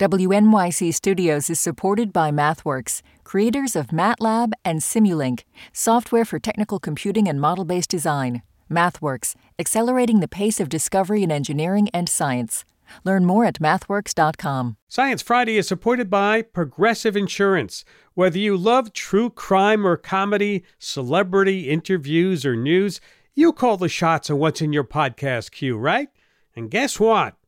WNYC Studios is supported by MathWorks, creators of MATLAB and Simulink, software for technical computing and model based design. MathWorks, accelerating the pace of discovery in engineering and science. Learn more at mathworks.com. Science Friday is supported by Progressive Insurance. Whether you love true crime or comedy, celebrity interviews or news, you call the shots on what's in your podcast queue, right? And guess what?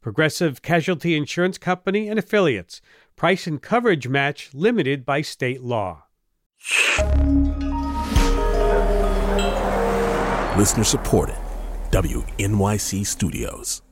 Progressive Casualty Insurance Company and affiliates. Price and coverage match limited by state law. Listener supported. WNYC Studios.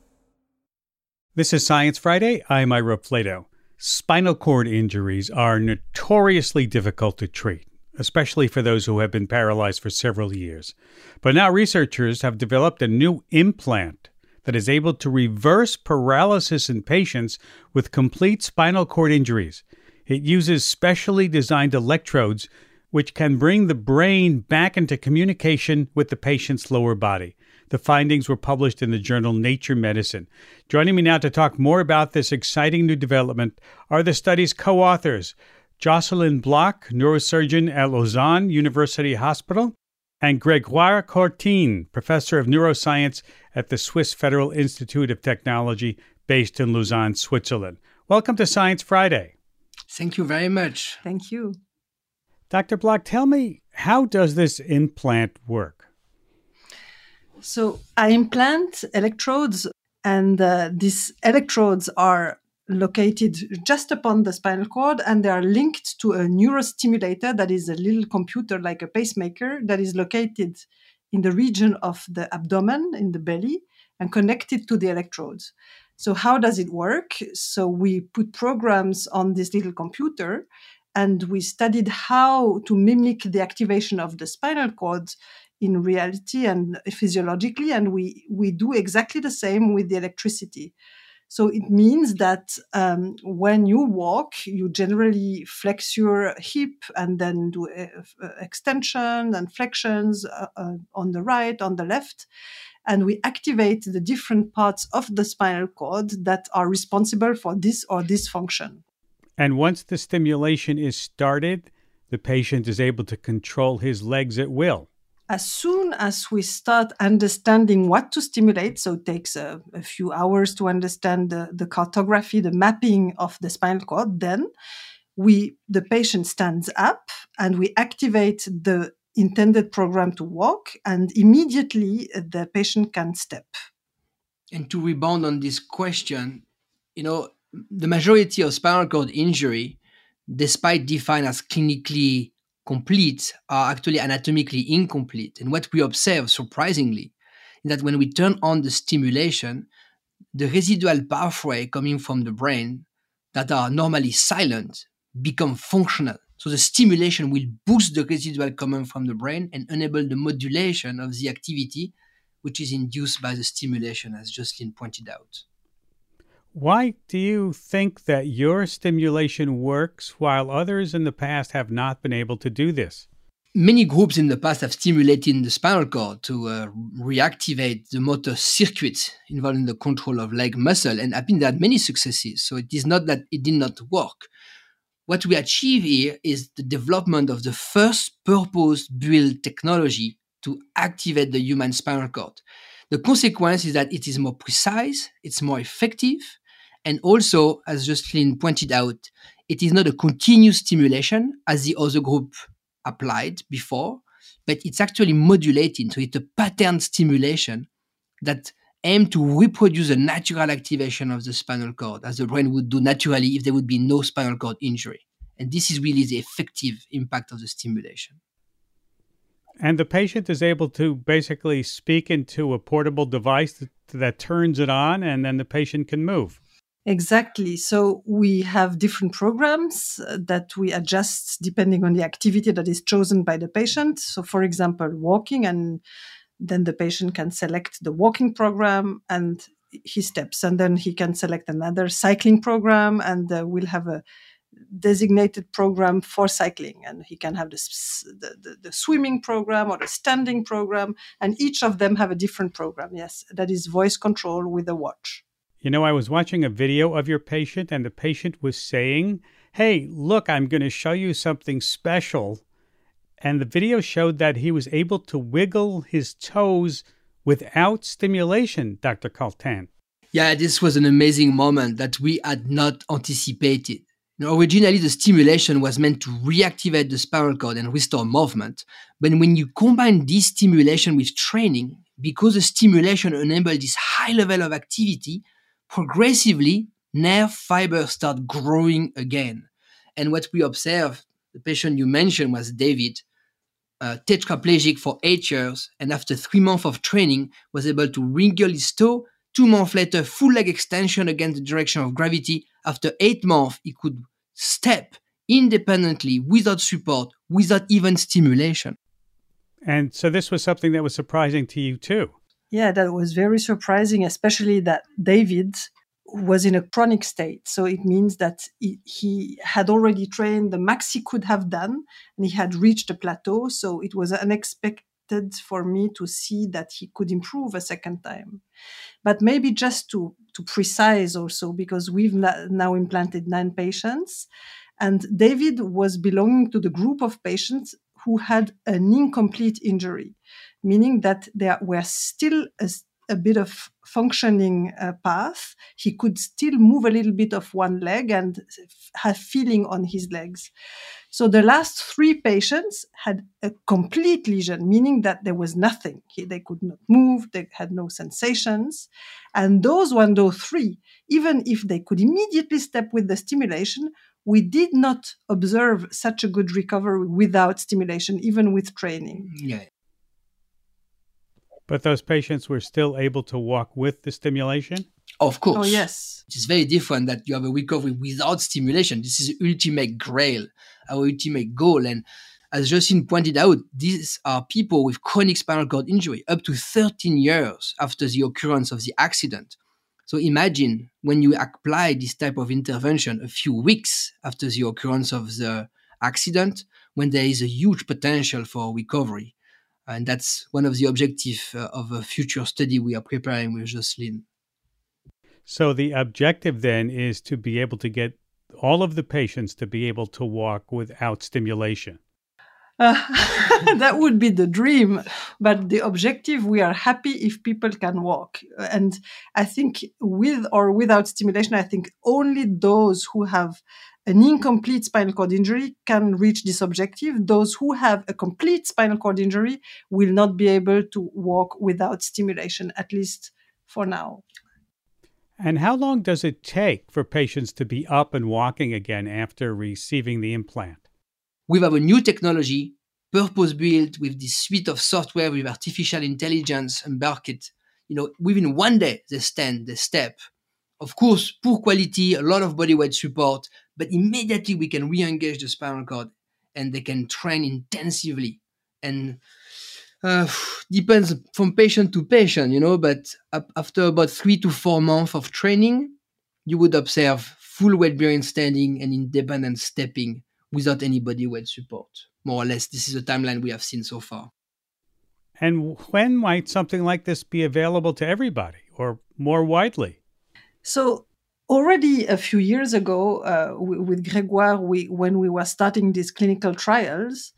This is Science Friday. I'm Ira Flatow. Spinal cord injuries are notoriously difficult to treat, especially for those who have been paralyzed for several years. But now researchers have developed a new implant that is able to reverse paralysis in patients with complete spinal cord injuries. It uses specially designed electrodes which can bring the brain back into communication with the patient's lower body. The findings were published in the journal Nature Medicine. Joining me now to talk more about this exciting new development are the study's co authors Jocelyne Bloch, neurosurgeon at Lausanne University Hospital, and Gregoire Courtine, professor of neuroscience at the Swiss Federal Institute of Technology based in Lausanne, Switzerland. Welcome to Science Friday. Thank you very much. Thank you. Dr. Bloch, tell me, how does this implant work? So, I implant electrodes, and uh, these electrodes are located just upon the spinal cord and they are linked to a neurostimulator that is a little computer like a pacemaker that is located in the region of the abdomen in the belly and connected to the electrodes. So how does it work? So we put programs on this little computer and we studied how to mimic the activation of the spinal cord in reality and physiologically and we we do exactly the same with the electricity so it means that um, when you walk, you generally flex your hip and then do uh, uh, extension and flexions uh, uh, on the right, on the left. And we activate the different parts of the spinal cord that are responsible for this or this function. And once the stimulation is started, the patient is able to control his legs at will as soon as we start understanding what to stimulate, so it takes a, a few hours to understand the, the, cartography, the mapping of the spinal cord, then we the patient stands up and we activate the intended program to walk, and immediately the patient can step. And to rebound on this question, you know, the majority of spinal cord injury, despite defined as clinically complete are actually anatomically incomplete. And what we observe, surprisingly, is that when we turn on the stimulation, the residual pathway coming from the brain that are normally silent become functional. So the stimulation will boost the residual coming from the brain and enable the modulation of the activity which is induced by the stimulation, as Jocelyne pointed out. Why do you think that your stimulation works while others in the past have not been able to do this? Many groups in the past have stimulated the spinal cord to uh, reactivate the motor circuits involved in the control of leg muscle and have been had many successes. So it is not that it did not work. What we achieve here is the development of the first purpose built technology to activate the human spinal cord. The consequence is that it is more precise, it's more effective, and also, as Jocelyne pointed out, it is not a continuous stimulation as the other group applied before, but it's actually modulating. So it's a pattern stimulation that aim to reproduce a natural activation of the spinal cord as the brain would do naturally if there would be no spinal cord injury. And this is really the effective impact of the stimulation. And the patient is able to basically speak into a portable device that, that turns it on, and then the patient can move. Exactly. So we have different programs uh, that we adjust depending on the activity that is chosen by the patient. So, for example, walking, and then the patient can select the walking program and he steps, and then he can select another cycling program, and uh, we'll have a designated program for cycling and he can have the, the, the, swimming program or the standing program and each of them have a different program yes that is voice control with a watch you know, I was watching a video of your patient, and the patient was saying, Hey, look, I'm going to show you something special. And the video showed that he was able to wiggle his toes without stimulation, Dr. Courtine. Yeah, this was an amazing moment that we had not anticipated. Know, originally, the stimulation was meant to reactivate the spinal cord and restore movement. But when you combine this stimulation with training, because the stimulation enabled this high level of activity, progressively nerve fibers start growing again. And what we observed, the patient you mentioned was David, uh, tetraplegic for eight years, and after three months of training, was able to wriggle his toe. Two months later, full leg extension against the direction of gravity. After eight months, he could step independently without support, without even stimulation. And so this was something that was surprising to you too. Yeah, that was very surprising, especially that David was in a chronic state. So it means that he, he, had already trained the max he could have done and he had reached a plateau. So it was unexpected for me to see that he could improve a second time. But maybe just to, to precise also, because we've now implanted nine patients and David was belonging to the group of patients who had an incomplete injury meaning that there were still a, a bit of functioning uh, path. He could still move a little bit of one leg and have feeling on his legs. So the last three patients had a complete lesion, meaning that there was nothing. They could not move, they had no sensations. And those one, those three, even if they could immediately step with the stimulation, we did not observe such a good recovery without stimulation, even with training. Yeah. But those patients were still able to walk with the stimulation? Of oh, course. Oh, yes. It is very different that you have a recovery without stimulation. This is ultimate grail, our ultimate goal. And as Jocelyne pointed out, these are people with chronic spinal cord injury up to 13 years after the occurrence of the accident. So imagine when you apply this type of intervention a few weeks after the occurrence of the accident, when there is a huge potential for recovery. And that's one of the objectives uh, of a future study we are preparing with Jocelyne. So the objective then is to be able to get all of the patients to be able to walk without stimulation. That would be the dream. But the objective, we are happy if people can walk. And I think with or without stimulation, I think only those who have an incomplete spinal cord injury can reach this objective. Those who have a complete spinal cord injury will not be able to walk without stimulation, at least for now. And how long does it take for patients to be up and walking again after receiving the implant? We have a new technology, purpose built with this suite of software with artificial intelligence embarked. You know, within one day, they stand, they step. Of course, poor quality, a lot of body weight support, but immediately we can re-engage the spinal cord and they can train intensively and uh, depends from patient to patient you know but after about three to four months of training you would observe full weight bearing standing and independent stepping without any body weight support more or less. This is the timeline we have seen so far. And when might something like this be available to everybody or more widely? So already a few years ago uh, with Grégoire, we, when we were starting these clinical trials,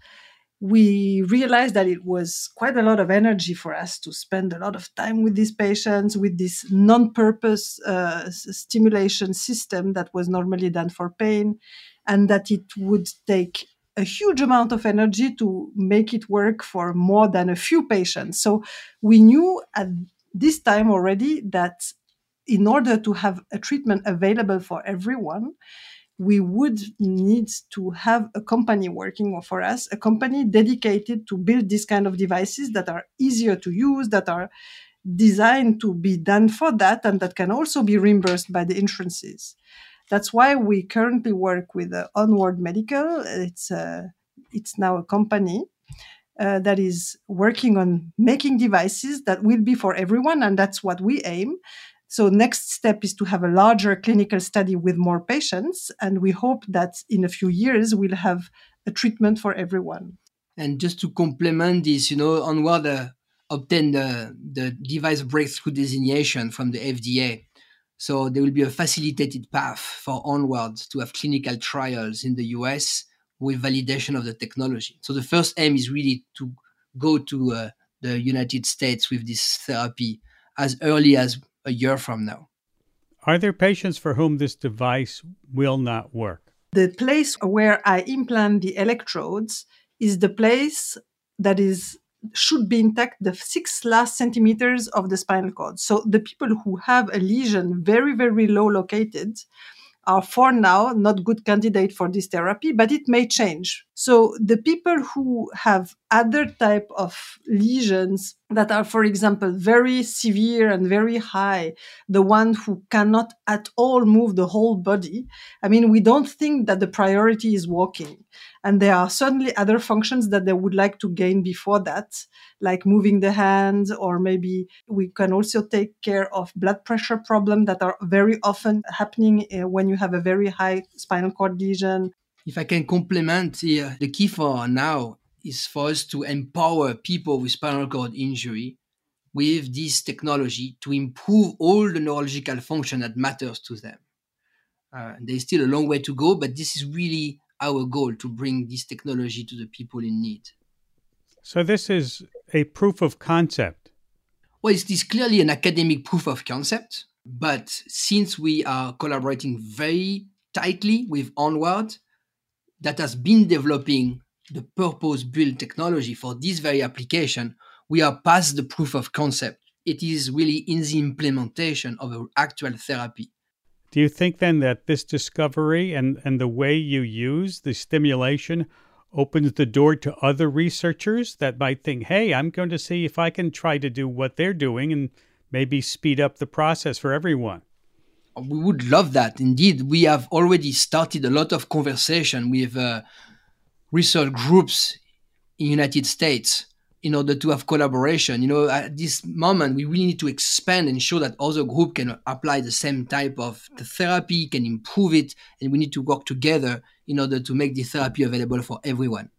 we realized that it was quite a lot of energy for us to spend a lot of time with these patients with this non-purpose uh, stimulation system that was normally done for pain and that it would take a huge amount of energy to make it work for more than a few patients so we knew at this time already that in order to have a treatment available for everyone, we would need to have a company working for us, a company dedicated to build these kind of devices that are easier to use, that are designed to be done for that and that can also be reimbursed by the insurances. That's why we currently work with uh, Onward Medical. It's a, uh, it's now a company uh, that is working on making devices that will be for everyone, and that's what we aim. So next step is to have a larger clinical study with more patients, and we hope that in a few years we'll have a treatment for everyone. And just to complement this, you know, Onward uh, obtained the, the device breakthrough designation from the FDA. So there will be a facilitated path for Onward to have clinical trials in the US with validation of the technology. So the first aim is really to go to uh, the United States with this therapy as early as a year from now. Are there patients for whom this device will not work? The place where I implant the electrodes is the place that is should be intact the six last centimeters of the spinal cord. So the people who have a lesion very, very low located are for now not good candidate for this therapy, but it may change. So the people who have other type of lesions that are, for example, very severe and very high, the one who cannot at all move the whole body. I mean, we don't think that the priority is walking. And there are certainly other functions that they would like to gain before that, like moving the hands, or maybe we can also take care of blood pressure problems that are very often happening uh, when you have a very high spinal cord lesion. If I can complement here, the key for now is for us to empower people with spinal cord injury with this technology to improve all the neurological function that matters to them. Uh, there's still a long way to go, but this is really our goal to bring this technology to the people in need. So, this is a proof of concept. Well, it is clearly an academic proof of concept, but since we are collaborating very tightly with Onward, that has been developing the purpose built technology for this very application, we are past the proof of concept. It is really in the implementation of an actual therapy. Do you think then that this discovery and, and the way you use the stimulation opens the door to other researchers that might think, hey, I'm going to see if I can try to do what they're doing and maybe speed up the process for everyone? We would love that. Indeed, we have already started a lot of conversation with uh, research groups in United States in order to have collaboration. You know, at this moment, we really need to expand and show that other group can apply the same type of the therapy, can improve it, and we need to work together in order to make the therapy available for everyone.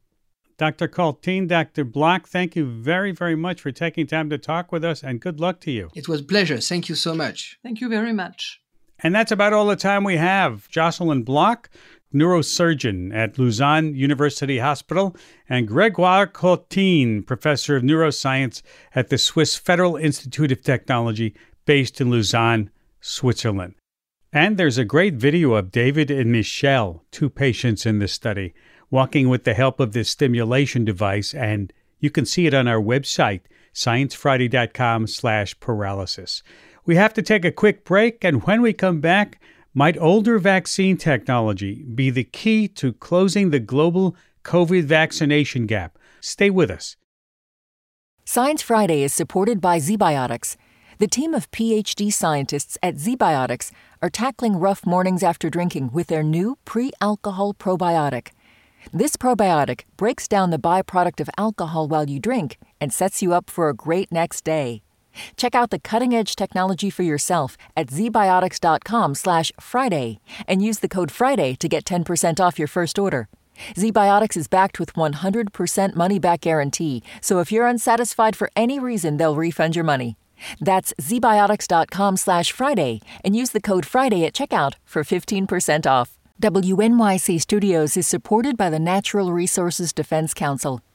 Dr. Courtine, Dr. Bloch, thank you very, very much for taking time to talk with us, and good luck to you. It was a pleasure. Thank you so much. Thank you very much. And that's about all the time we have. Jocelyne Bloch, neurosurgeon at Lausanne University Hospital, and Gregoire Courtine, professor of neuroscience at the Swiss Federal Institute of Technology, based in Lausanne, Switzerland. And there's a great video of David and Michelle, two patients in this study, walking with the help of this stimulation device, and you can see it on our website, sciencefriday.com slash paralysis. We have to take a quick break, and when we come back, might older vaccine technology be the key to closing the global COVID vaccination gap? Stay with us. Science Friday is supported by ZBiotics. The team of PhD scientists at ZBiotics are tackling rough mornings after drinking with their new pre alcohol probiotic. This probiotic breaks down the byproduct of alcohol while you drink and sets you up for a great next day. Check out the cutting-edge technology for yourself at zbiotics.com/friday and use the code FRIDAY to get 10% off your first order. ZBiotics is backed with 100% money back guarantee, so if you're unsatisfied for any reason, they'll refund your money. That's zbiotics.com/friday and use the code FRIDAY at checkout for 15% off. WNYC Studios is supported by the Natural Resources Defense Council.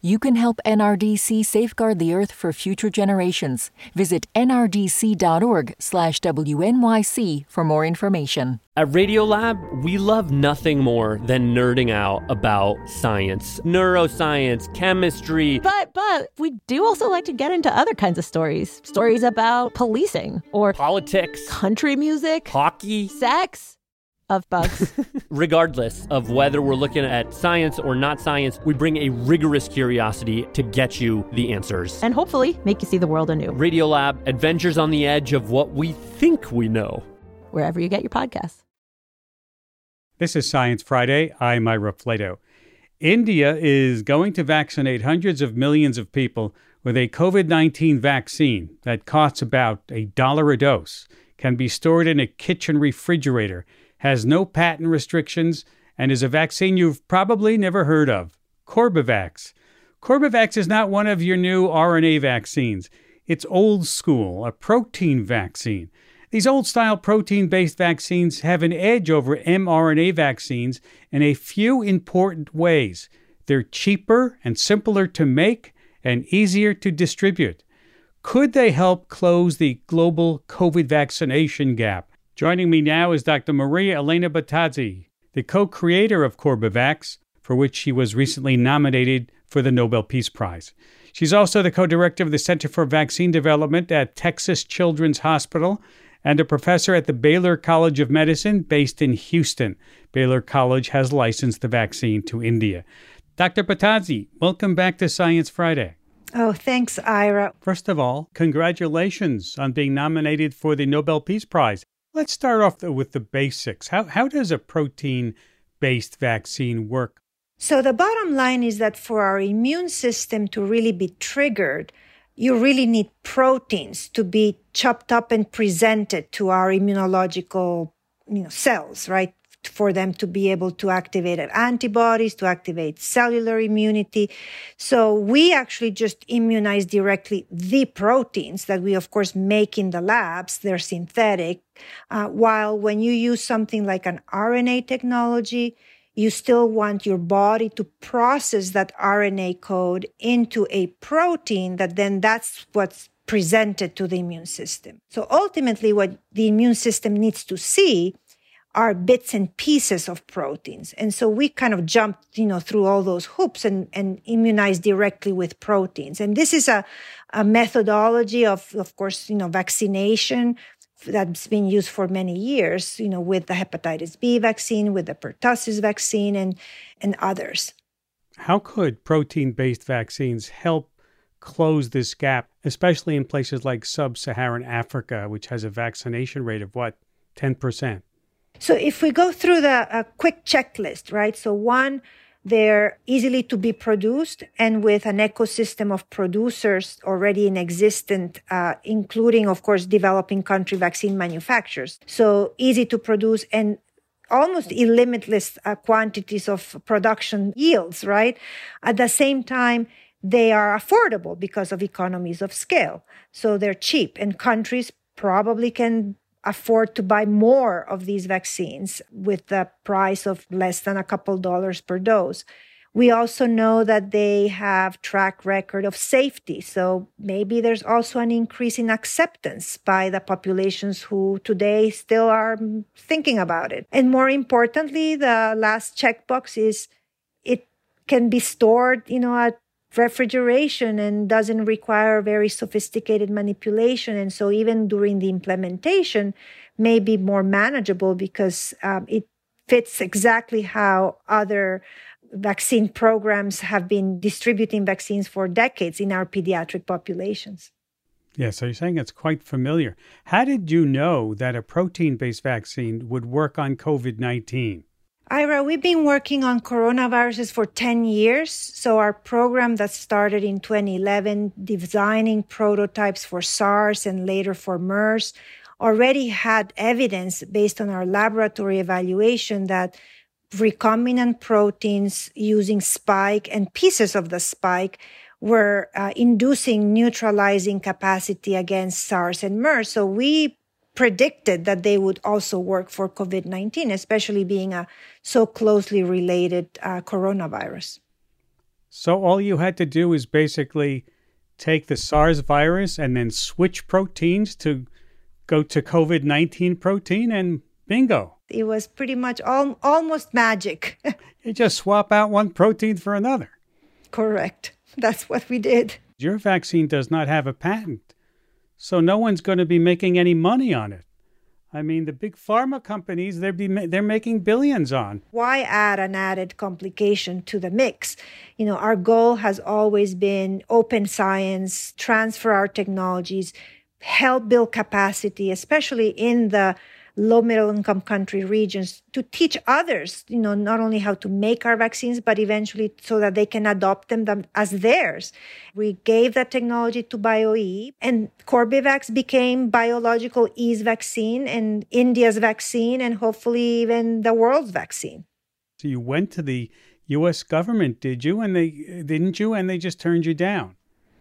You can help NRDC safeguard the earth for future generations. Visit nrdc.org/wnyc for more information. At Radiolab, we love nothing more than nerding out about science, neuroscience, chemistry. But but we do also like to get into other kinds of stories. Stories about policing or politics, country music, hockey, sex of bugs. Regardless of whether we're looking at science or not science, we bring a rigorous curiosity to get you the answers. And hopefully make you see the world anew. Radiolab, adventures on the edge of what we think we know. Wherever you get your podcasts. This is Science Friday. I'm Ira Flatow. India is going to vaccinate hundreds of millions of people with a COVID 19 vaccine that costs about a dollar a dose, can be stored in a kitchen refrigerator has no patent restrictions, and is a vaccine you've probably never heard of Corbevax. Corbevax is not one of your new RNA vaccines. It's old school, a protein vaccine. These old style protein based vaccines have an edge over mRNA vaccines in a few important ways. They're cheaper and simpler to make and easier to distribute. Could they help close the global COVID vaccination gap? Joining me now is Dr. Maria Elena Bottazzi, the co creator of Corbevax, for which she was recently nominated for the Nobel Peace Prize. She's also the co director of the Center for Vaccine Development at Texas Children's Hospital and a professor at the Baylor College of Medicine based in Houston. Baylor College has licensed the vaccine to India. Dr. Bottazzi, welcome back to Science Friday. Oh, thanks, Ira. First of all, congratulations on being nominated for the Nobel Peace Prize. Let's start off with the basics. How, how does a protein based vaccine work? So, the bottom line is that for our immune system to really be triggered, you really need proteins to be chopped up and presented to our immunological you know, cells, right? For them to be able to activate antibodies, to activate cellular immunity. So we actually just immunize directly the proteins that we, of course, make in the labs. They're synthetic. Uh, while when you use something like an RNA technology, you still want your body to process that RNA code into a protein that then that's what's presented to the immune system. So ultimately, what the immune system needs to see are bits and pieces of proteins. And so we kind of jumped, you know, through all those hoops and, and immunized directly with proteins. And this is a, a methodology of, of course, you know, vaccination that's been used for many years, you know, with the hepatitis B vaccine, with the pertussis vaccine and, and others. How could protein based vaccines help close this gap, especially in places like sub Saharan Africa, which has a vaccination rate of what, 10%? So if we go through the quick checklist, right? So one, they're easily to be produced and with an ecosystem of producers already in existence, uh, including, of course, developing country vaccine manufacturers. So easy to produce and almost limitless uh, quantities of production yields, right? At the same time, they are affordable because of economies of scale. So they're cheap and countries probably can afford to buy more of these vaccines with the price of less than a couple dollars per dose. We also know that they have track record of safety. So maybe there's also an increase in acceptance by the populations who today still are thinking about it. And more importantly, the last checkbox is it can be stored, you know, at refrigeration and doesn't require very sophisticated manipulation. And so even during the implementation may be more manageable because um, it fits exactly how other vaccine programs have been distributing vaccines for decades in our pediatric populations. Yeah, so you're saying it's quite familiar. How did you know that a protein based vaccine would work on COVID 19? Ira, we've been working on coronaviruses for 10 years. So our program that started in 2011, designing prototypes for SARS and later for MERS, already had evidence based on our laboratory evaluation that recombinant proteins using spike and pieces of the spike were uh, inducing neutralizing capacity against SARS and MERS. So we predicted that they would also work for COVID 19, especially being a so closely related uh, coronavirus. So all you had to do is basically take the SARS virus and then switch proteins to go to COVID 19 protein, and bingo. It was pretty much all, almost magic. you just swap out one protein for another. Correct. That's what we did. Your vaccine does not have a patent, so no one's going to be making any money on it. I mean, the big pharma companies, they're, be, they're making billions on. Why add an added complication to the mix? You know, our goal has always been open science, transfer our technologies, help build capacity, especially in the low middle income country regions to teach others, you know, not only how to make our vaccines, but eventually so that they can adopt them, as theirs. We gave that technology to BioE and Corbevax became biological E's vaccine and India's vaccine and hopefully even the world's vaccine. So you went to the US government, did you? And they didn't you? And they just turned you down.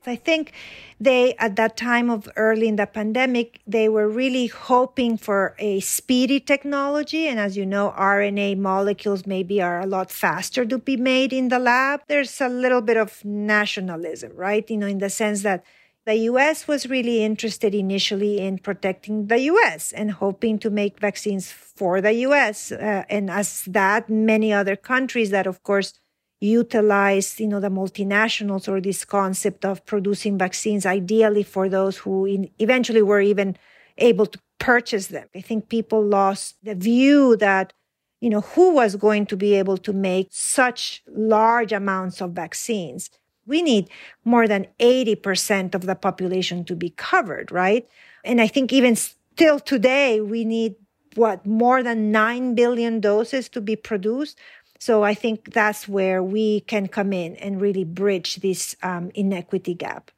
I think they, at that time of early in the pandemic, they were really hoping for a speedy technology. And as you know, RNA molecules maybe are a lot faster to be made in the lab. There's a little bit of nationalism, right? You know, in the sense that the US was really interested initially in protecting the US and hoping to make vaccines for the US. Uh, and as that, many other countries that, of course, utilize you know the multinationals or this concept of producing vaccines ideally for those who in, eventually were even able to purchase them. I think people lost the view that you know who was going to be able to make such large amounts of vaccines. We need more than 80% of the population to be covered right? And i think even still today we need what more than 9 billion doses to be produced so I think that's where we can come in and really bridge this um, inequity gap.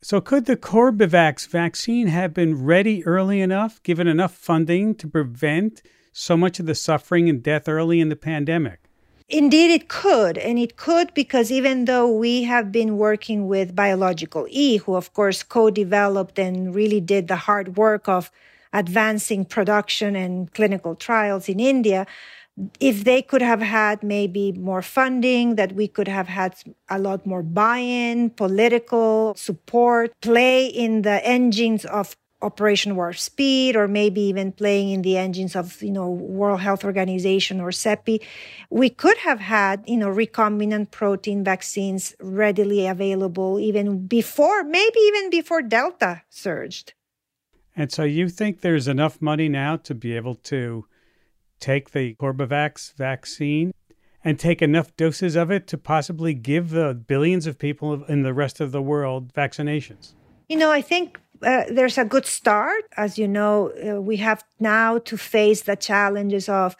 So, could the Corbevax vaccine have been ready early enough, given enough funding to prevent so much of the suffering and death early in the pandemic? Indeed, it could. And it could because even though we have been working with Biological E, who, of course, co developed and really did the hard work of advancing production and clinical trials in India, if they could have had maybe more funding, that we could have had a lot more buy in, political support, play in the engines of Operation Warp Speed, or maybe even playing in the engines of, you know, World Health Organization or CEPI, we could have had, you know, recombinant protein vaccines readily available even before, maybe even before Delta surged. And so you think there's enough money now to be able to take the Corbevax vaccine and take enough doses of it to possibly give the billions of people in the rest of the world vaccinations? You know, I think uh, there's a good start. As you know, uh, we have now to face the challenges of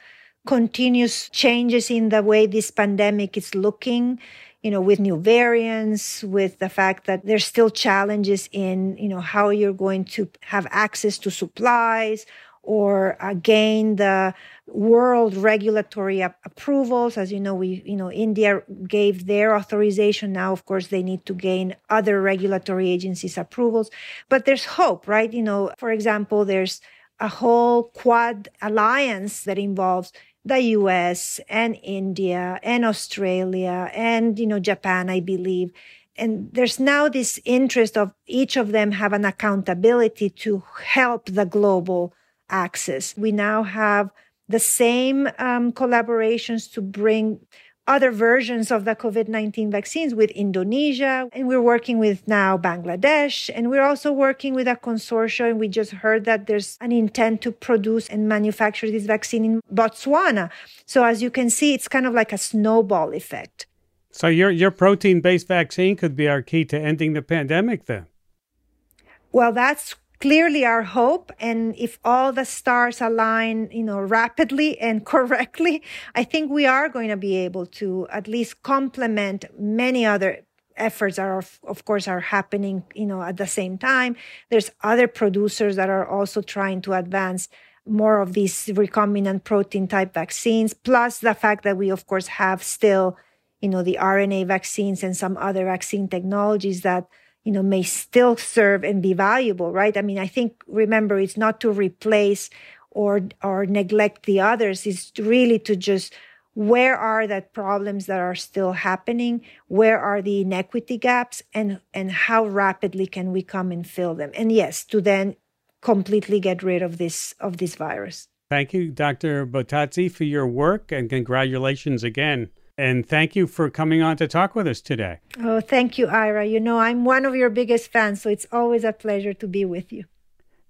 continuous changes in the way this pandemic is looking you know with new variants with the fact that there's still challenges in you know how you're going to have access to supplies or uh, gain the world regulatory ap- approvals. As you know, we, you know, India gave their authorization. Now, of course, they need to gain other regulatory agencies' approvals. But there's hope, right? You know, for example, there's a whole quad alliance that involves the US and India and Australia and, you know, Japan, I believe. And there's now this interest of each of them have an accountability to help the global access. We now have the same um, collaborations to bring other versions of the COVID 19 vaccines with Indonesia. And we're working with now Bangladesh. And we're also working with a consortium. We just heard that there's an intent to produce and manufacture this vaccine in Botswana. So as you can see, it's kind of like a snowball effect. So your, your protein based vaccine could be our key to ending the pandemic then? Well, that's clearly our hope. And if all the stars align, you know, rapidly and correctly, I think we are going to be able to at least complement many other efforts are of course are happening you know at the same time there's other producers that are also trying to advance more of these recombinant protein type vaccines plus the fact that we of course have still you know the rna vaccines and some other vaccine technologies that you know, may still serve and be valuable, right? I mean, I think, remember, it's not to replace or, or neglect the others. It's really to just where are the problems that are still happening? Where are the inequity gaps? And and how rapidly can we come and fill them? And yes to then completely get rid of this of this virus. Thank you dr Bottazzi, for your work and congratulations again and thank you for coming on to talk with us today oh thank you ira you know i'm one of your biggest fans so it's always a pleasure to be with you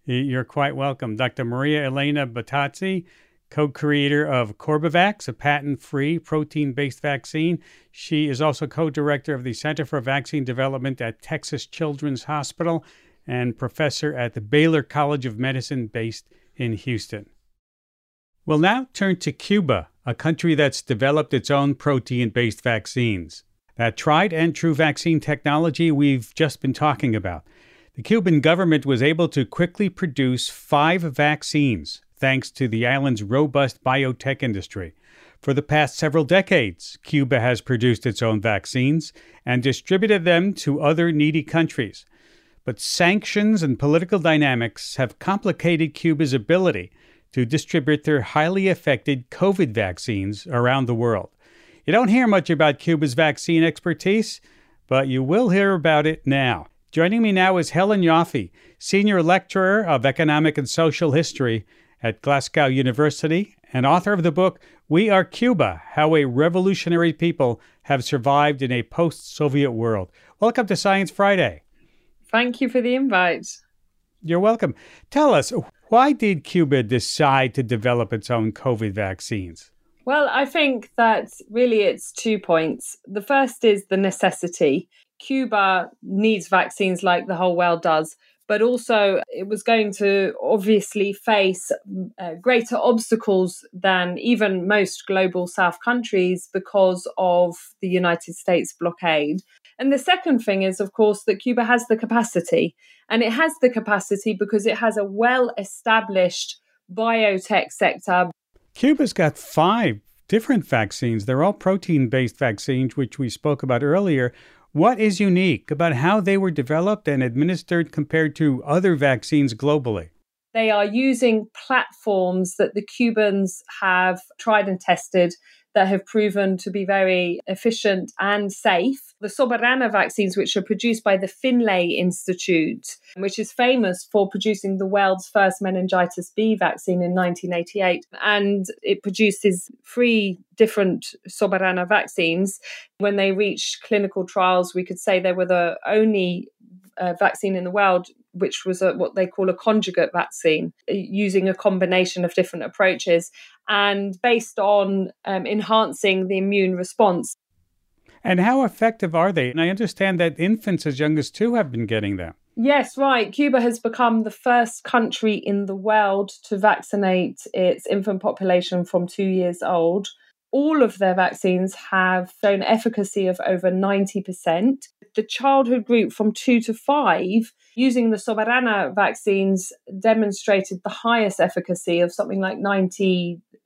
you're quite welcome dr maria elena bottazzi co creator of Corbevax, a patent free protein based vaccine. She is also co director of the Center for Vaccine Development at Texas Children's Hospital and professor at the Baylor College of Medicine based in Houston. We'll now turn to Cuba, a country that's developed its own protein based vaccines. That tried and true vaccine technology we've just been talking about. The Cuban government was able to quickly produce five vaccines thanks to the island's robust biotech industry. For the past several decades, Cuba has produced its own vaccines and distributed them to other needy countries. But sanctions and political dynamics have complicated Cuba's ability to distribute their highly affected COVID vaccines around the world. You don't hear much about Cuba's vaccine expertise, but you will hear about it now. Joining me now is Helen Yaffe, Senior Lecturer of Economic and Social History at Glasgow University and author of the book We Are Cuba How a Revolutionary People Have Survived in a Post Soviet World. Welcome to Science Friday. Thank you for the invite. You're welcome. Tell us, why did Cuba decide to develop its own COVID vaccines? Well, I think that really it's two points. The first is the necessity. Cuba needs vaccines like the whole world does, but also it was going to obviously face uh, greater obstacles than even most global South countries because of the United States blockade. And the second thing is, of course, that Cuba has the capacity. And it has the capacity because it has a well established biotech sector. Cuba's got five different vaccines. They're all protein based vaccines, which we spoke about earlier. What is unique about how they were developed and administered compared to other vaccines globally? They are using platforms that the Cubans have tried and tested that have proven to be very efficient and safe. The Soberana vaccines, which are produced by the Finlay Institute, which is famous for producing the world's first meningitis B vaccine in 1988. And it produces three different Soberana vaccines. When they reached clinical trials, we could say they were the only uh, vaccine in the world which was a, what they call a conjugate vaccine, uh, using a combination of different approaches and based on um, enhancing the immune response. And how effective are they? And I understand that infants as young as two have been getting them. Yes, right. Cuba has become the first country in the world to vaccinate its infant population from two years old all of their vaccines have shown efficacy of over 90%. The childhood group from two to five using the Soberana vaccines demonstrated the highest efficacy of something like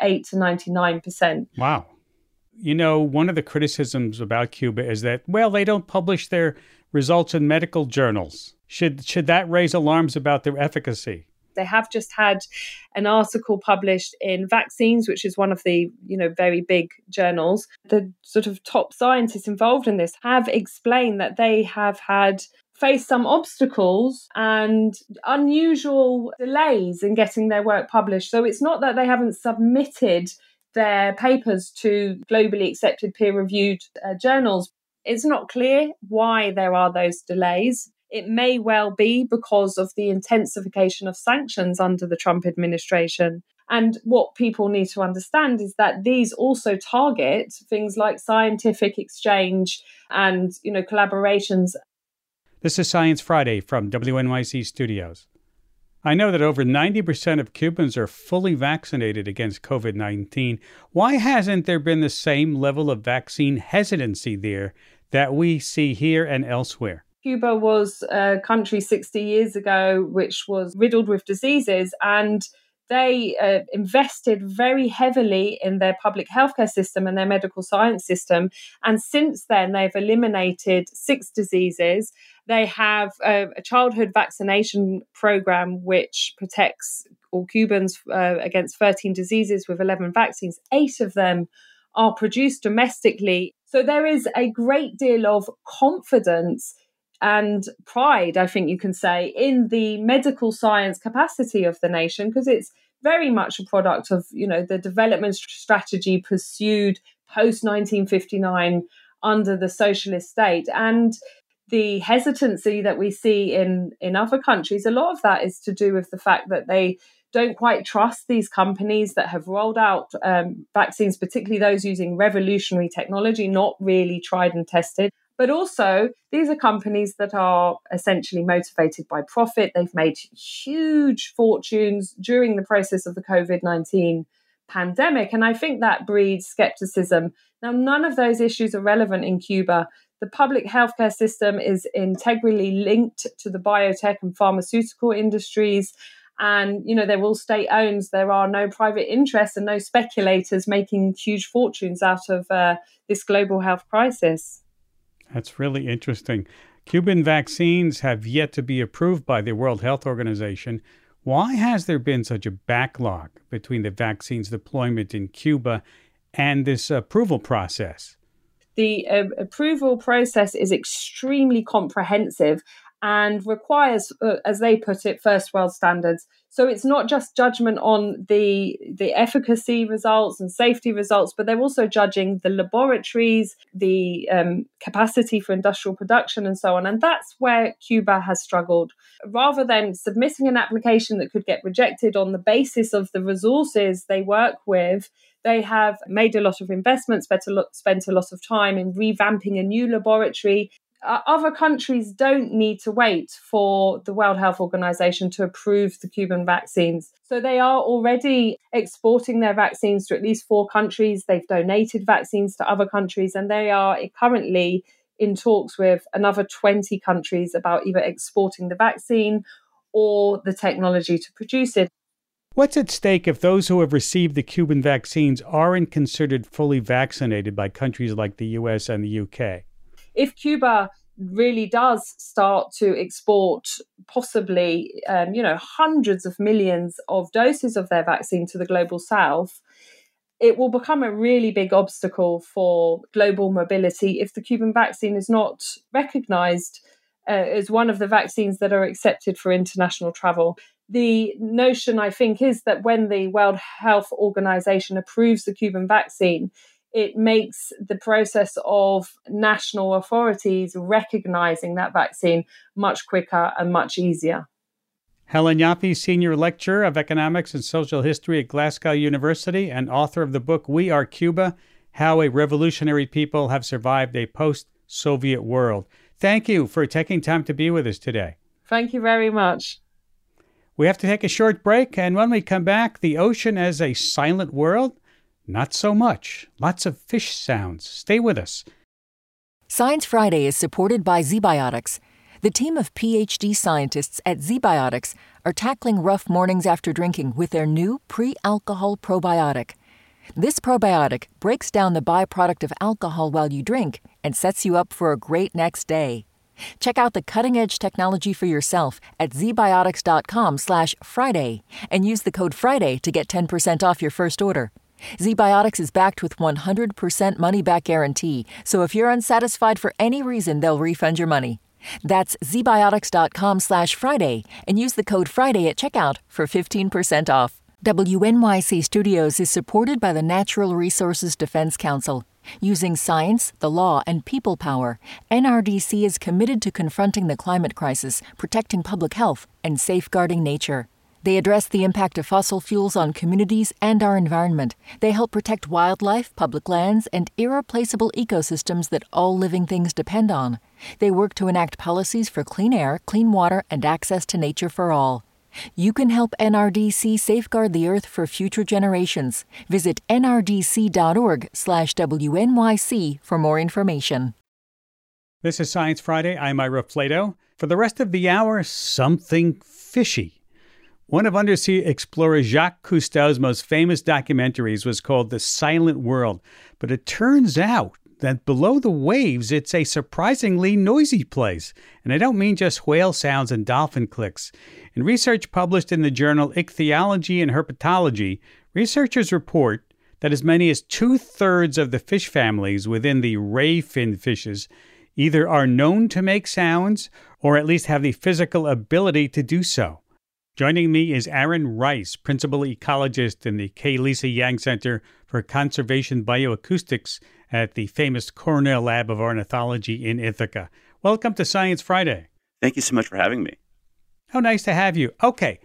98 to 99%. Wow. You know, one of the criticisms about Cuba is that, well, they don't publish their results in medical journals. Should, should that raise alarms about their efficacy? They have just had an article published in Vaccines, which is one of the you know very big journals. The sort of top scientists involved in this have explained that they have had faced some obstacles and unusual delays in getting their work published. So it's not that they haven't submitted their papers to globally accepted peer reviewed uh, journals. It's not clear why there are those delays. It may well be because of the intensification of sanctions under the Trump administration. And what people need to understand is that these also target things like scientific exchange and, you know, collaborations. This is Science Friday from WNYC Studios. I know that over 90% of Cubans are fully vaccinated against COVID 19. Why hasn't there been the same level of vaccine hesitancy there that we see here and elsewhere? Cuba was a country 60 years ago which was riddled with diseases and they uh, invested very heavily in their public healthcare system and their medical science system. And since then, they've eliminated six diseases. They have a, a childhood vaccination program which protects all Cubans uh, against 13 diseases with 11 vaccines. Eight of them are produced domestically. So there is a great deal of confidence and pride, I think you can say, in the medical science capacity of the nation because it's very much a product of you know the development strategy pursued post 1959 under the socialist state. And the hesitancy that we see in in other countries a lot of that is to do with the fact that they don't quite trust these companies that have rolled out um, vaccines particularly those using revolutionary technology not really tried and tested but also, these are companies that are essentially motivated by profit. They've made huge fortunes during the process of the COVID 19 pandemic. And I think that breeds skepticism. Now, none of those issues are relevant in Cuba. The public healthcare system is integrally linked to the biotech and pharmaceutical industries. And, you know, they're all state owned. There are no private interests and no speculators making huge fortunes out of uh, this global health crisis. That's really interesting. Cuban vaccines have yet to be approved by the World Health Organization. Why has there been such a backlog between the vaccine's deployment in Cuba and this approval process? The uh, approval process is extremely comprehensive and requires, uh, as they put it, first world standards. So it's not just judgment on the the efficacy results and safety results, but they're also judging the laboratories, the um, capacity for industrial production, and so on. And that's where Cuba has struggled. Rather than submitting an application that could get rejected on the basis of the resources they work with, they have made a lot of investments, spent a lot, of time in revamping a new laboratory, Uh, other countries don't need to wait for the World Health Organization to approve the Cuban vaccines. So they are already exporting their vaccines to at least four countries. They've donated vaccines to other countries, and they are currently in talks with another 20 countries about either exporting the vaccine or the technology to produce it. What's at stake if those who have received the Cuban vaccines aren't considered fully vaccinated by countries like the US and the UK? If Cuba really does start to export possibly um, you know hundreds of millions of doses of their vaccine to the global south it will become a really big obstacle for global mobility if the cuban vaccine is not recognized uh, as one of the vaccines that are accepted for international travel. The notion i think is that when the world health organization approves the cuban vaccine it makes the process of national authorities recognizing that vaccine much quicker and much easier. Helen Yaffe, Senior Lecturer of Economics and Social History at Glasgow University and author of the book We Are Cuba How a Revolutionary People Have Survived a Post Soviet World. Thank you for taking time to be with us today. Thank you very much. We have to take a short break, and when we come back, the ocean as a silent world not so much. Lots of fish sounds. Stay with us. Science Friday is supported by ZBiotics. The team of PhD scientists at ZBiotics are tackling rough mornings after drinking with their new pre alcohol probiotic. This probiotic breaks down the byproduct of alcohol while you drink and sets you up for a great next day. Check out the cutting-edge technology for yourself at zbiotics.com/friday and use the code FRIDAY to get 10% off your first order. ZBiotics is backed with 100% money back guarantee, so if you're unsatisfied for any reason, they'll refund your money. That's zbiotics.com slash Friday and use the code Friday at checkout for 15% off. WNYC Studios is supported by the Natural Resources Defense Council. Using science, the law, and people power, NRDC is committed to confronting the climate crisis, protecting public health, and safeguarding nature. They address the impact of fossil fuels on communities and our environment. They help protect wildlife, public lands, and irreplaceable ecosystems that all living things depend on. They work to enact policies for clean air, clean water, and access to nature for all. You can help NRDC safeguard the earth for future generations. Visit nrdc.org/wnyc for more information. This is Science Friday. I'm Ira Flatow. For the rest of the hour, something fishy. One of undersea explorer Jacques Cousteau's most famous documentaries was called The Silent World, but it turns out that below the waves, it's a surprisingly noisy place. And I don't mean just whale sounds and dolphin clicks. In research published in the journal Ichthyology and Herpetology, researchers report that as many as two thirds of the fish families within the ray fin fishes either are known to make sounds or at least have the physical ability to do so. Joining me is Aaron Rice, principal ecologist in the K. Lisa Yang Center for Conservation Bioacoustics at the famous Cornell Lab of Ornithology in Ithaca. Welcome to Science Friday. Thank you so much for having me. How nice to have you. Okay,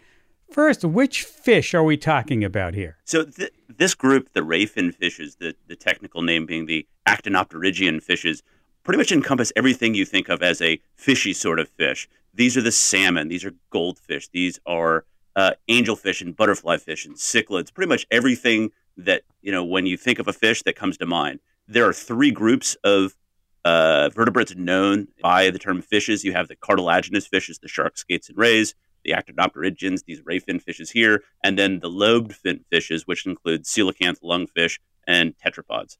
first, which fish are we talking about here? So, th- this group, the rayfin fishes, the, the technical name being the actinopterygian fishes, pretty much encompass everything you think of as a fishy sort of fish. These are the salmon, these are goldfish, these are uh, angelfish and butterfly fish and cichlids, pretty much everything that, you know, when you think of a fish that comes to mind. There are three groups of uh, vertebrates known by the term fishes. You have the cartilaginous fishes, the sharks, skates, and rays, the actinopterygians, these ray fin fishes here, and then the lobed fin fishes, which include coelacanth, lungfish, and tetrapods.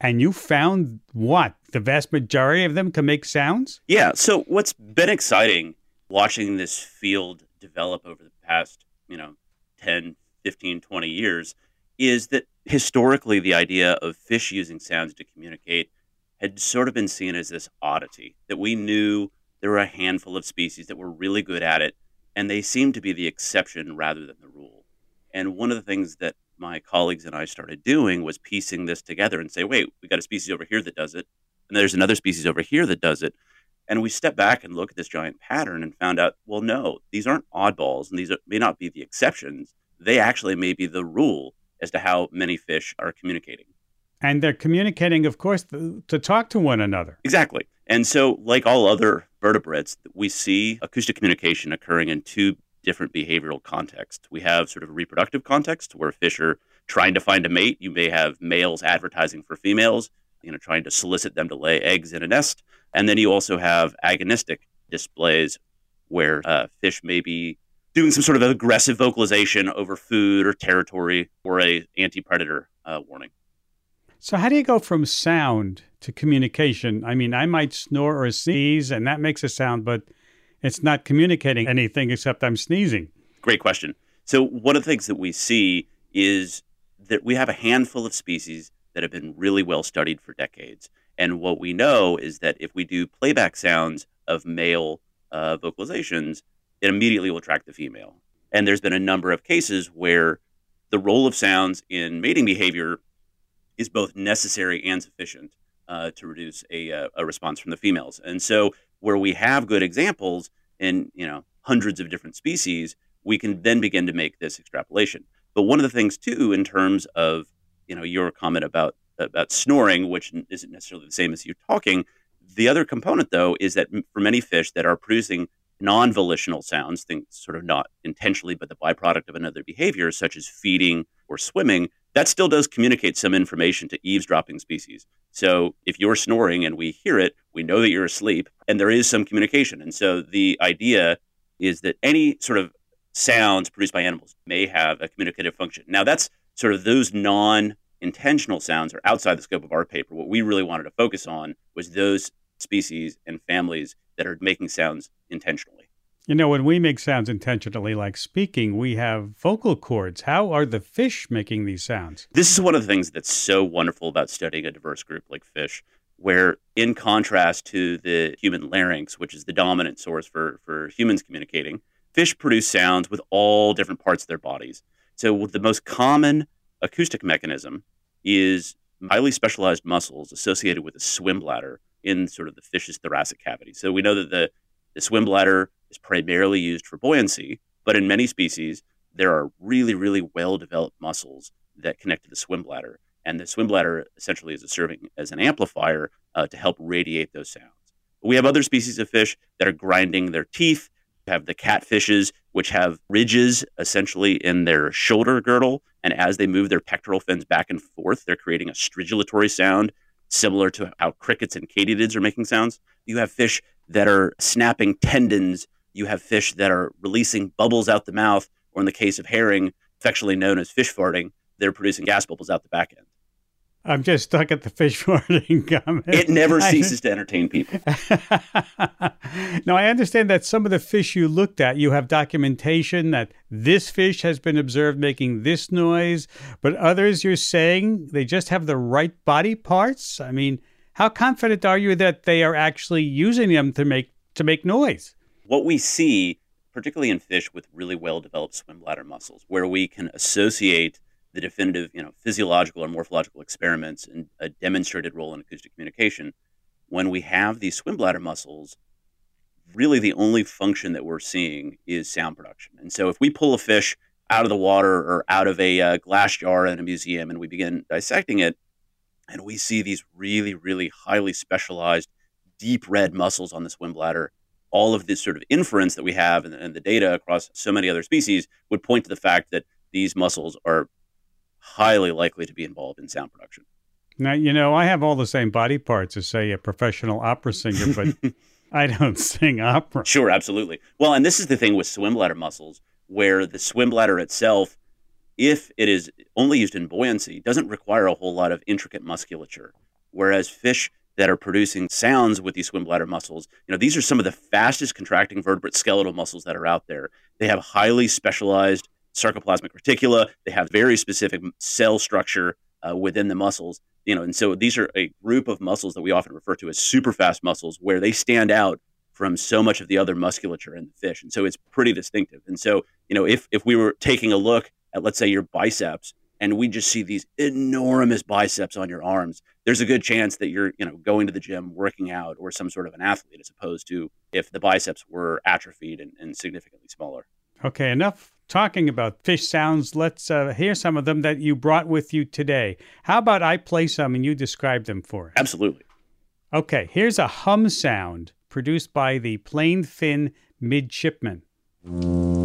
And you found what? The vast majority of them can make sounds? Yeah. So what's been exciting watching this field develop over the past, you know, 10, 15, 20 years is that historically the idea of fish using sounds to communicate had sort of been seen as this oddity that we knew there were a handful of species that were really good at it, and they seemed to be the exception rather than the rule. And one of the things that my colleagues and I started doing was piecing this together and say, wait, we got a species over here that does it, and there's another species over here that does it. And we stepped back and looked at this giant pattern and found out, well, no, these aren't oddballs, and these are, may not be the exceptions. They actually may be the rule as to how many fish are communicating. And they're communicating, of course, to talk to one another. Exactly. And so, like all other vertebrates, we see acoustic communication occurring in two different behavioral contexts. We have sort of a reproductive context where fish are trying to find a mate. You may have males advertising for females, you know, trying to solicit them to lay eggs in a nest. And then you also have agonistic displays where uh, fish may be doing some sort of aggressive vocalization over food or territory or a anti-predator uh, warning. So, how do you go from sound to communication? I mean, I might snore or sneeze, and that makes a sound, but it's not communicating anything except I'm sneezing. Great question. So, one of the things that we see is that we have a handful of species that have been really well studied for decades. And what we know is that if we do playback sounds of male uh, vocalizations, it immediately will attract the female. And there's been a number of cases where the role of sounds in mating behavior is both necessary and sufficient uh, to reduce a, uh, a response from the females. And so, where we have good examples in you know hundreds of different species, we can then begin to make this extrapolation. But one of the things too, in terms of you know your comment about about snoring, which isn't necessarily the same as you talking, the other component though is that for many fish that are producing non-volitional sounds, things sort of not intentionally, but the byproduct of another behavior, such as feeding or swimming, that still does communicate some information to eavesdropping species. So if you're snoring and we hear it, we know that you're asleep, and there is some communication. And so the idea is that any sort of sounds produced by animals may have a communicative function. Now, that's sort of those non intentional sounds are outside the scope of our paper. What we really wanted to focus on was those species and families that are making sounds intentionally. You know, when we make sounds intentionally, like speaking, we have vocal cords. How are the fish making these sounds? This is one of the things that's so wonderful about studying a diverse group like fish, where in contrast to the human larynx, which is the dominant source for, for humans communicating, fish produce sounds with all different parts of their bodies. So the most common acoustic mechanism is highly specialized muscles associated with a swim bladder in sort of the fish's thoracic cavity. So we know that the, the swim bladder is primarily used for buoyancy, but in many species, there are really, really well developed muscles that connect to the swim bladder. And the swim bladder essentially is serving as an amplifier uh, to help radiate those sounds. We have other species of fish that are grinding their teeth. We have the catfishes, which have ridges essentially in their shoulder girdle. And as they move their pectoral fins back and forth, they're creating a stridulatory sound similar to how crickets and katydids are making sounds. You have fish that are snapping tendons you have fish that are releasing bubbles out the mouth, or in the case of herring, affectionately known as fish farting, they're producing gas bubbles out the back end. I'm just stuck at the fish farting comment. It never ceases to entertain people. now, I understand that some of the fish you looked at, you have documentation that this fish has been observed making this noise, but others you're saying they just have the right body parts? I mean, how confident are you that they are actually using them to make to make noise? What we see, particularly in fish with really well developed swim bladder muscles, where we can associate the definitive, you know, physiological or morphological experiments and a demonstrated role in acoustic communication, when we have these swim bladder muscles, really the only function that we're seeing is sound production. And so if we pull a fish out of the water or out of a uh, glass jar in a museum and we begin dissecting it, and we see these really, really highly specialized, deep red muscles on the swim bladder, all of this sort of inference that we have and, and the data across so many other species would point to the fact that these muscles are highly likely to be involved in sound production. Now, you know, I have all the same body parts as, say, a professional opera singer, but I don't sing opera. Sure, absolutely. Well, and this is the thing with swim bladder muscles, where the swim bladder itself, if it is only used in buoyancy, doesn't require a whole lot of intricate musculature. Whereas fish that are producing sounds with these swim bladder muscles, you know, these are some of the fastest contracting vertebrate skeletal muscles that are out there. They have highly specialized sarcoplasmic reticula. They have very specific cell structure uh, within the muscles. You know, and so these are a group of muscles that we often refer to as super fast muscles, where they stand out from so much of the other musculature in the fish, and so it's pretty distinctive. And so, you know, if if we were taking a look at, let's say, your biceps, and we just see these enormous biceps on your arms, there's a good chance that you're, you know, going to the gym, working out, or some sort of an athlete, as opposed to if the biceps were atrophied and, and significantly smaller. Okay, enough talking about fish sounds. Let's uh, hear some of them that you brought with you today. How about I play some and you describe them for us? Absolutely. Okay, here's a hum sound produced by the plain fin midshipman. Hmm.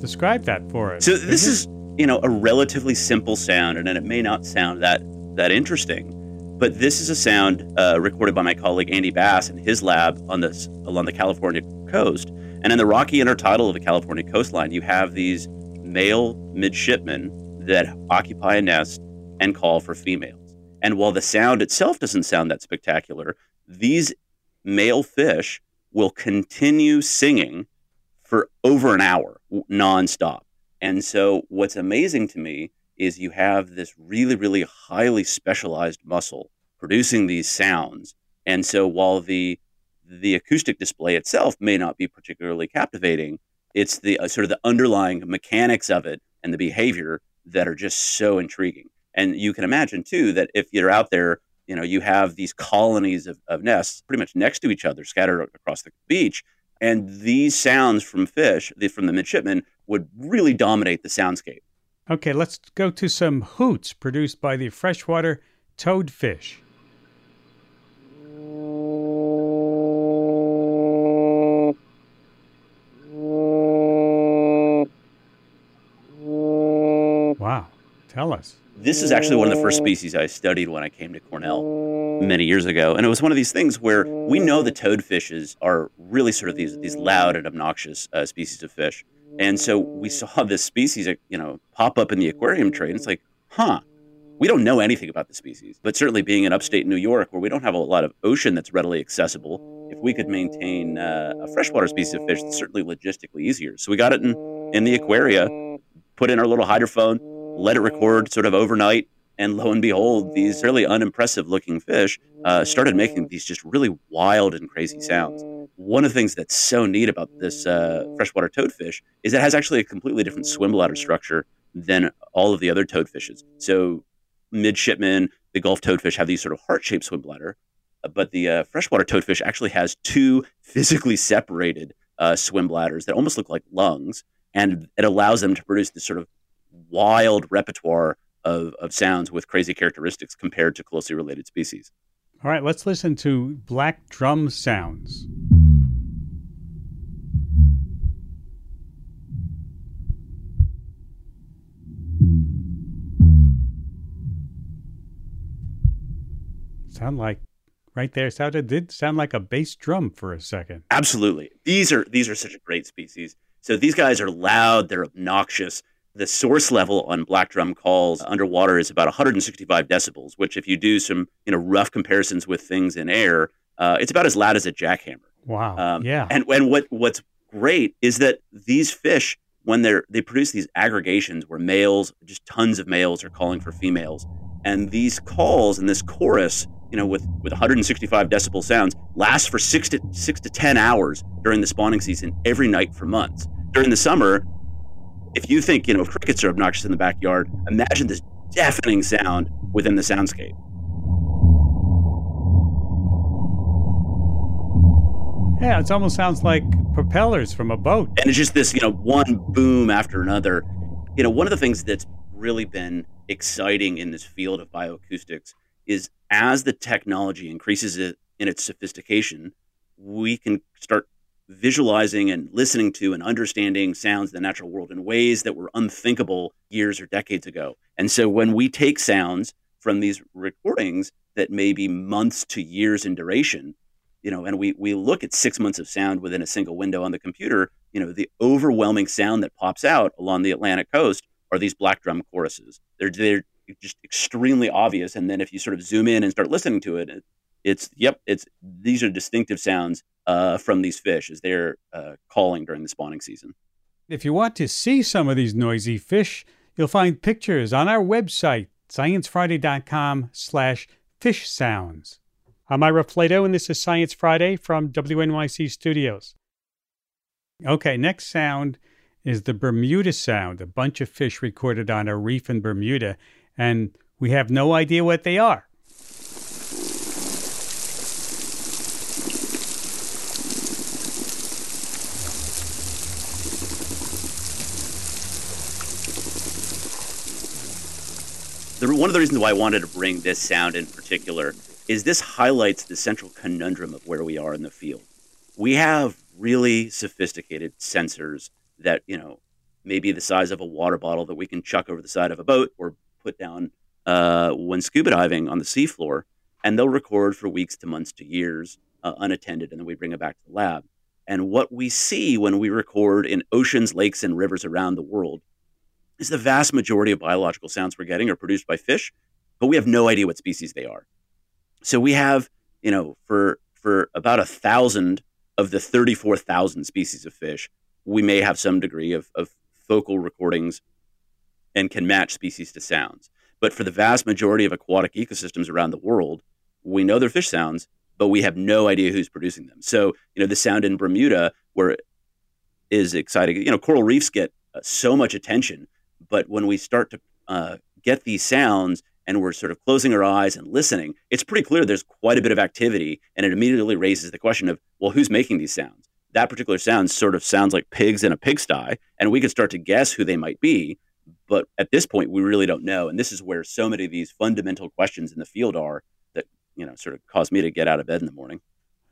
Describe that for us. So this is, you know, a relatively simple sound, and it may not sound that that interesting. But this is a sound uh, recorded by my colleague Andy Bass in his lab on this along the California coast. And in the rocky intertidal of the California coastline, you have these male midshipmen that occupy a nest and call for females. And while the sound itself doesn't sound that spectacular, these male fish will continue singing for over an hour nonstop. And so, what's amazing to me is you have this really, really highly specialized muscle producing these sounds. And so while the the acoustic display itself may not be particularly captivating, it's the uh, sort of the underlying mechanics of it and the behavior that are just so intriguing. And you can imagine too that if you're out there, you know, you have these colonies of, of nests pretty much next to each other, scattered across the beach, and these sounds from fish, the, from the midshipmen, would really dominate the soundscape. Okay, let's go to some hoots produced by the freshwater toadfish. Wow, tell us. This is actually one of the first species I studied when I came to Cornell many years ago. And it was one of these things where we know the toadfishes are really sort of these, these loud and obnoxious uh, species of fish. And so we saw this species, you know, pop up in the aquarium trade. It's like, huh, we don't know anything about the species. But certainly being in upstate New York, where we don't have a lot of ocean that's readily accessible, if we could maintain uh, a freshwater species of fish, it's certainly logistically easier. So we got it in, in the aquaria, put in our little hydrophone, let it record sort of overnight. And lo and behold, these really unimpressive looking fish uh, started making these just really wild and crazy sounds one of the things that's so neat about this uh, freshwater toadfish is it has actually a completely different swim bladder structure than all of the other toadfishes. So, midshipmen, the Gulf toadfish have these sort of heart shaped swim bladder, but the uh, freshwater toadfish actually has two physically separated uh, swim bladders that almost look like lungs, and it allows them to produce this sort of wild repertoire of, of sounds with crazy characteristics compared to closely related species. All right, let's listen to black drum sounds. Sound like right there sounded did sound like a bass drum for a second. Absolutely. These are these are such a great species. So these guys are loud, they're obnoxious. The source level on black drum calls underwater is about 165 decibels, which, if you do some you know rough comparisons with things in air, uh, it's about as loud as a jackhammer. Wow. Um, yeah. And and what what's great is that these fish, when they're they produce these aggregations where males, just tons of males, are calling for females, and these calls and this chorus, you know, with with 165 decibel sounds, last for six to six to ten hours during the spawning season every night for months. During the summer, if you think, you know, crickets are obnoxious in the backyard, imagine this deafening sound within the soundscape. Yeah, it almost sounds like propellers from a boat. And it's just this, you know, one boom after another. You know, one of the things that's really been exciting in this field of bioacoustics is as the technology increases in its sophistication, we can start visualizing and listening to and understanding sounds in the natural world in ways that were unthinkable years or decades ago. And so when we take sounds from these recordings that may be months to years in duration, you know, and we we look at six months of sound within a single window on the computer, you know, the overwhelming sound that pops out along the Atlantic coast are these black drum choruses. They're they're just extremely obvious. And then if you sort of zoom in and start listening to it, it's yep, it's these are distinctive sounds uh, from these fish as they're uh, calling during the spawning season. If you want to see some of these noisy fish, you'll find pictures on our website, sciencefriday.com slash fish sounds. I'm Ira Flatow, and this is Science Friday from WNYC Studios. Okay, next sound is the Bermuda sound, a bunch of fish recorded on a reef in Bermuda, and we have no idea what they are. one of the reasons why I wanted to bring this sound in particular is this highlights the central conundrum of where we are in the field. We have really sophisticated sensors that, you know, maybe the size of a water bottle that we can chuck over the side of a boat or put down uh, when scuba diving on the seafloor, and they'll record for weeks to months to years uh, unattended, and then we bring it back to the lab. And what we see when we record in oceans, lakes, and rivers around the world is the vast majority of biological sounds we're getting are produced by fish, but we have no idea what species they are. So we have, you know, for for about a thousand of the 34,000 species of fish, we may have some degree of, of focal recordings and can match species to sounds. But for the vast majority of aquatic ecosystems around the world, we know they're fish sounds, but we have no idea who's producing them. So, you know, the sound in Bermuda, where is exciting. You know, coral reefs get uh, so much attention but when we start to uh, get these sounds and we're sort of closing our eyes and listening, it's pretty clear there's quite a bit of activity. And it immediately raises the question of, well, who's making these sounds? That particular sound sort of sounds like pigs in a pigsty. And we can start to guess who they might be. But at this point, we really don't know. And this is where so many of these fundamental questions in the field are that, you know, sort of cause me to get out of bed in the morning.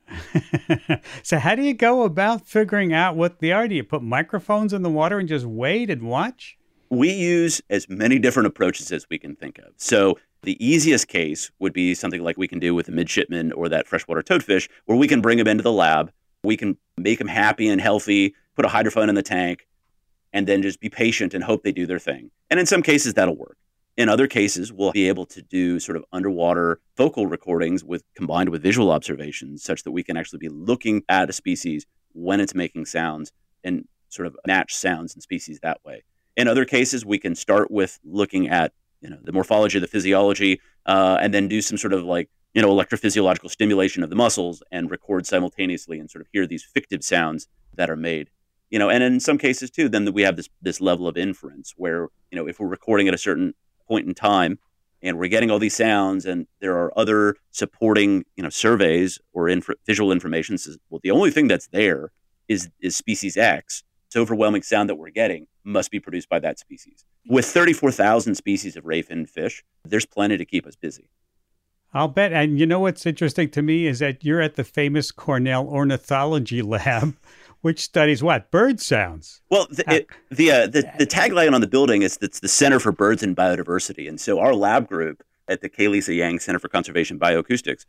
so, how do you go about figuring out what they are? Do you put microphones in the water and just wait and watch? we use as many different approaches as we can think of. So the easiest case would be something like we can do with a midshipman or that freshwater toadfish, where we can bring them into the lab, we can make them happy and healthy, put a hydrophone in the tank, and then just be patient and hope they do their thing. And in some cases, that'll work. In other cases, we'll be able to do sort of underwater focal recordings with combined with visual observations, such that we can actually be looking at a species when it's making sounds and sort of match sounds and species that way. In other cases, we can start with looking at you know the morphology, the physiology, uh, and then do some sort of like you know electrophysiological stimulation of the muscles and record simultaneously and sort of hear these fictive sounds that are made. You know, and in some cases too, then we have this this level of inference where you know if we're recording at a certain point in time and we're getting all these sounds and there are other supporting you know surveys or inf- visual information says well the only thing that's there is is species x this overwhelming sound that we're getting must be produced by that species. With 34,000 species of rayfin fish, there's plenty to keep us busy. I'll bet. And you know what's interesting to me is that you're at the famous Cornell Ornithology Lab, which studies what bird sounds. Well, the it, the, uh, the, the tagline on the building is it's the Center for Birds and Biodiversity, and so our lab group at the K. Lisa Yang Center for Conservation Bioacoustics,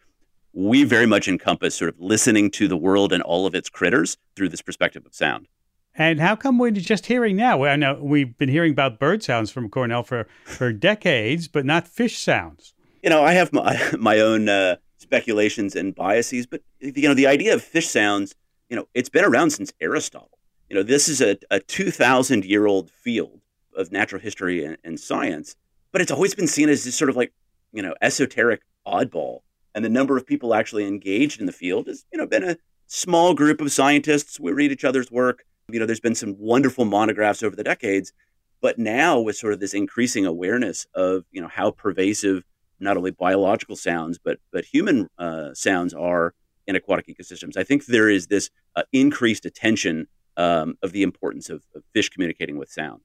we very much encompass sort of listening to the world and all of its critters through this perspective of sound. And how come we're just hearing now? I know we've been hearing about bird sounds from Cornell for, for decades, but not fish sounds. You know, I have my, my own uh, speculations and biases, but you know, the idea of fish sounds, you know, it's been around since Aristotle. You know, this is a, a 2,000 year old field of natural history and, and science, but it's always been seen as this sort of like, you know, esoteric oddball. And the number of people actually engaged in the field has, you know, been a small group of scientists. We read each other's work you know, there's been some wonderful monographs over the decades, but now with sort of this increasing awareness of you know how pervasive not only biological sounds but but human uh, sounds are in aquatic ecosystems, I think there is this uh, increased attention um, of the importance of, of fish communicating with sound.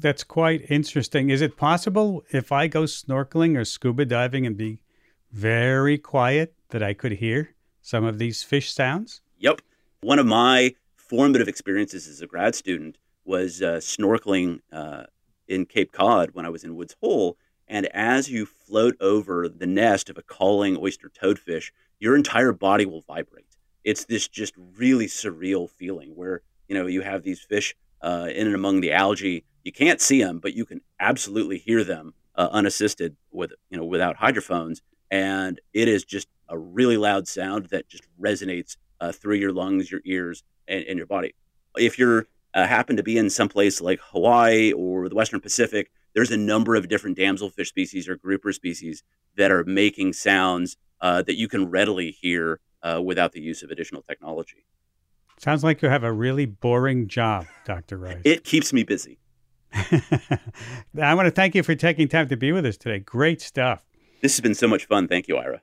That's quite interesting. Is it possible if I go snorkeling or scuba diving and be very quiet that I could hear some of these fish sounds? Yep. One of my formative experiences as a grad student was uh, snorkeling uh, in Cape Cod when I was in Woods Hole. And as you float over the nest of a calling oyster toadfish, your entire body will vibrate. It's this just really surreal feeling where you know you have these fish uh, in and among the algae. You can't see them, but you can absolutely hear them uh, unassisted with you know without hydrophones, and it is just a really loud sound that just resonates uh, through your lungs, your ears, and, and your body. If you're uh, happen to be in some place like Hawaii or the Western Pacific, there's a number of different damselfish species or grouper species that are making sounds uh, that you can readily hear uh, without the use of additional technology. Sounds like you have a really boring job, Dr. Rice. It keeps me busy. I want to thank you for taking time to be with us today. Great stuff. This has been so much fun. Thank you, Ira.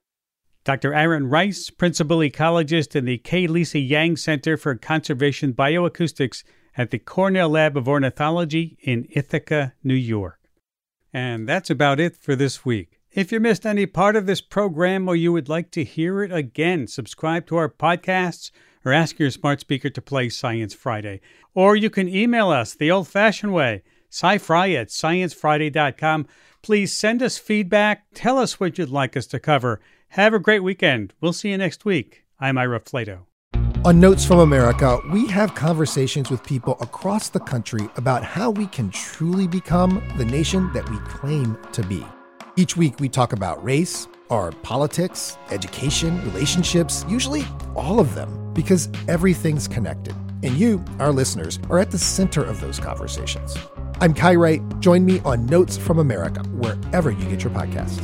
Dr. Aaron Rice, Principal Ecologist in the K. Lisa Yang Center for Conservation Bioacoustics at the Cornell Lab of Ornithology in Ithaca, New York. And that's about it for this week. If you missed any part of this program or you would like to hear it again, subscribe to our podcasts or ask your smart speaker to play Science Friday. Or you can email us the old fashioned way, scifri at sciencefriday.com. Please send us feedback, tell us what you'd like us to cover have a great weekend. We'll see you next week. I'm Ira Flatow. On Notes from America, we have conversations with people across the country about how we can truly become the nation that we claim to be. Each week, we talk about race, our politics, education, relationships, usually all of them, because everything's connected. And you, our listeners, are at the center of those conversations. I'm Kai Wright. Join me on Notes from America, wherever you get your podcasts.